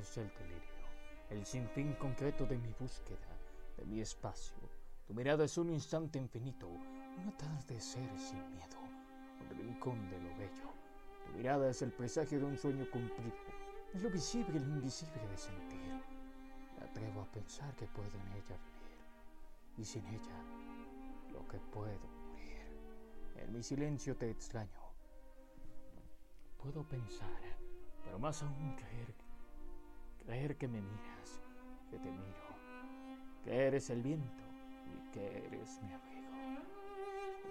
es el delirio, el sinfín concreto de mi búsqueda, de mi espacio. Tu mirada es un instante infinito, un atardecer sin miedo, un rincón de lo bello. Tu mirada es el presagio de un sueño cumplido, es lo visible y lo invisible de sentir. Me atrevo a pensar que puedo en ella vivir, y sin ella, lo que puedo morir. En mi silencio te extraño. Puedo pensar, pero más aún creer, creer que me miras, que te miro, que eres el viento y que eres mi abrigo.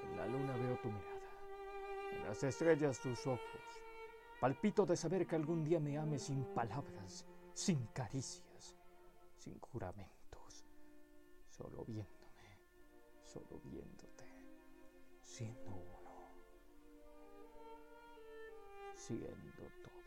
En la luna veo tu mirada, en las estrellas tus ojos. Palpito de saber que algún día me ames sin palabras, sin caricias, sin juramentos, solo viéndome, solo viéndote, siendo uno, siendo todo.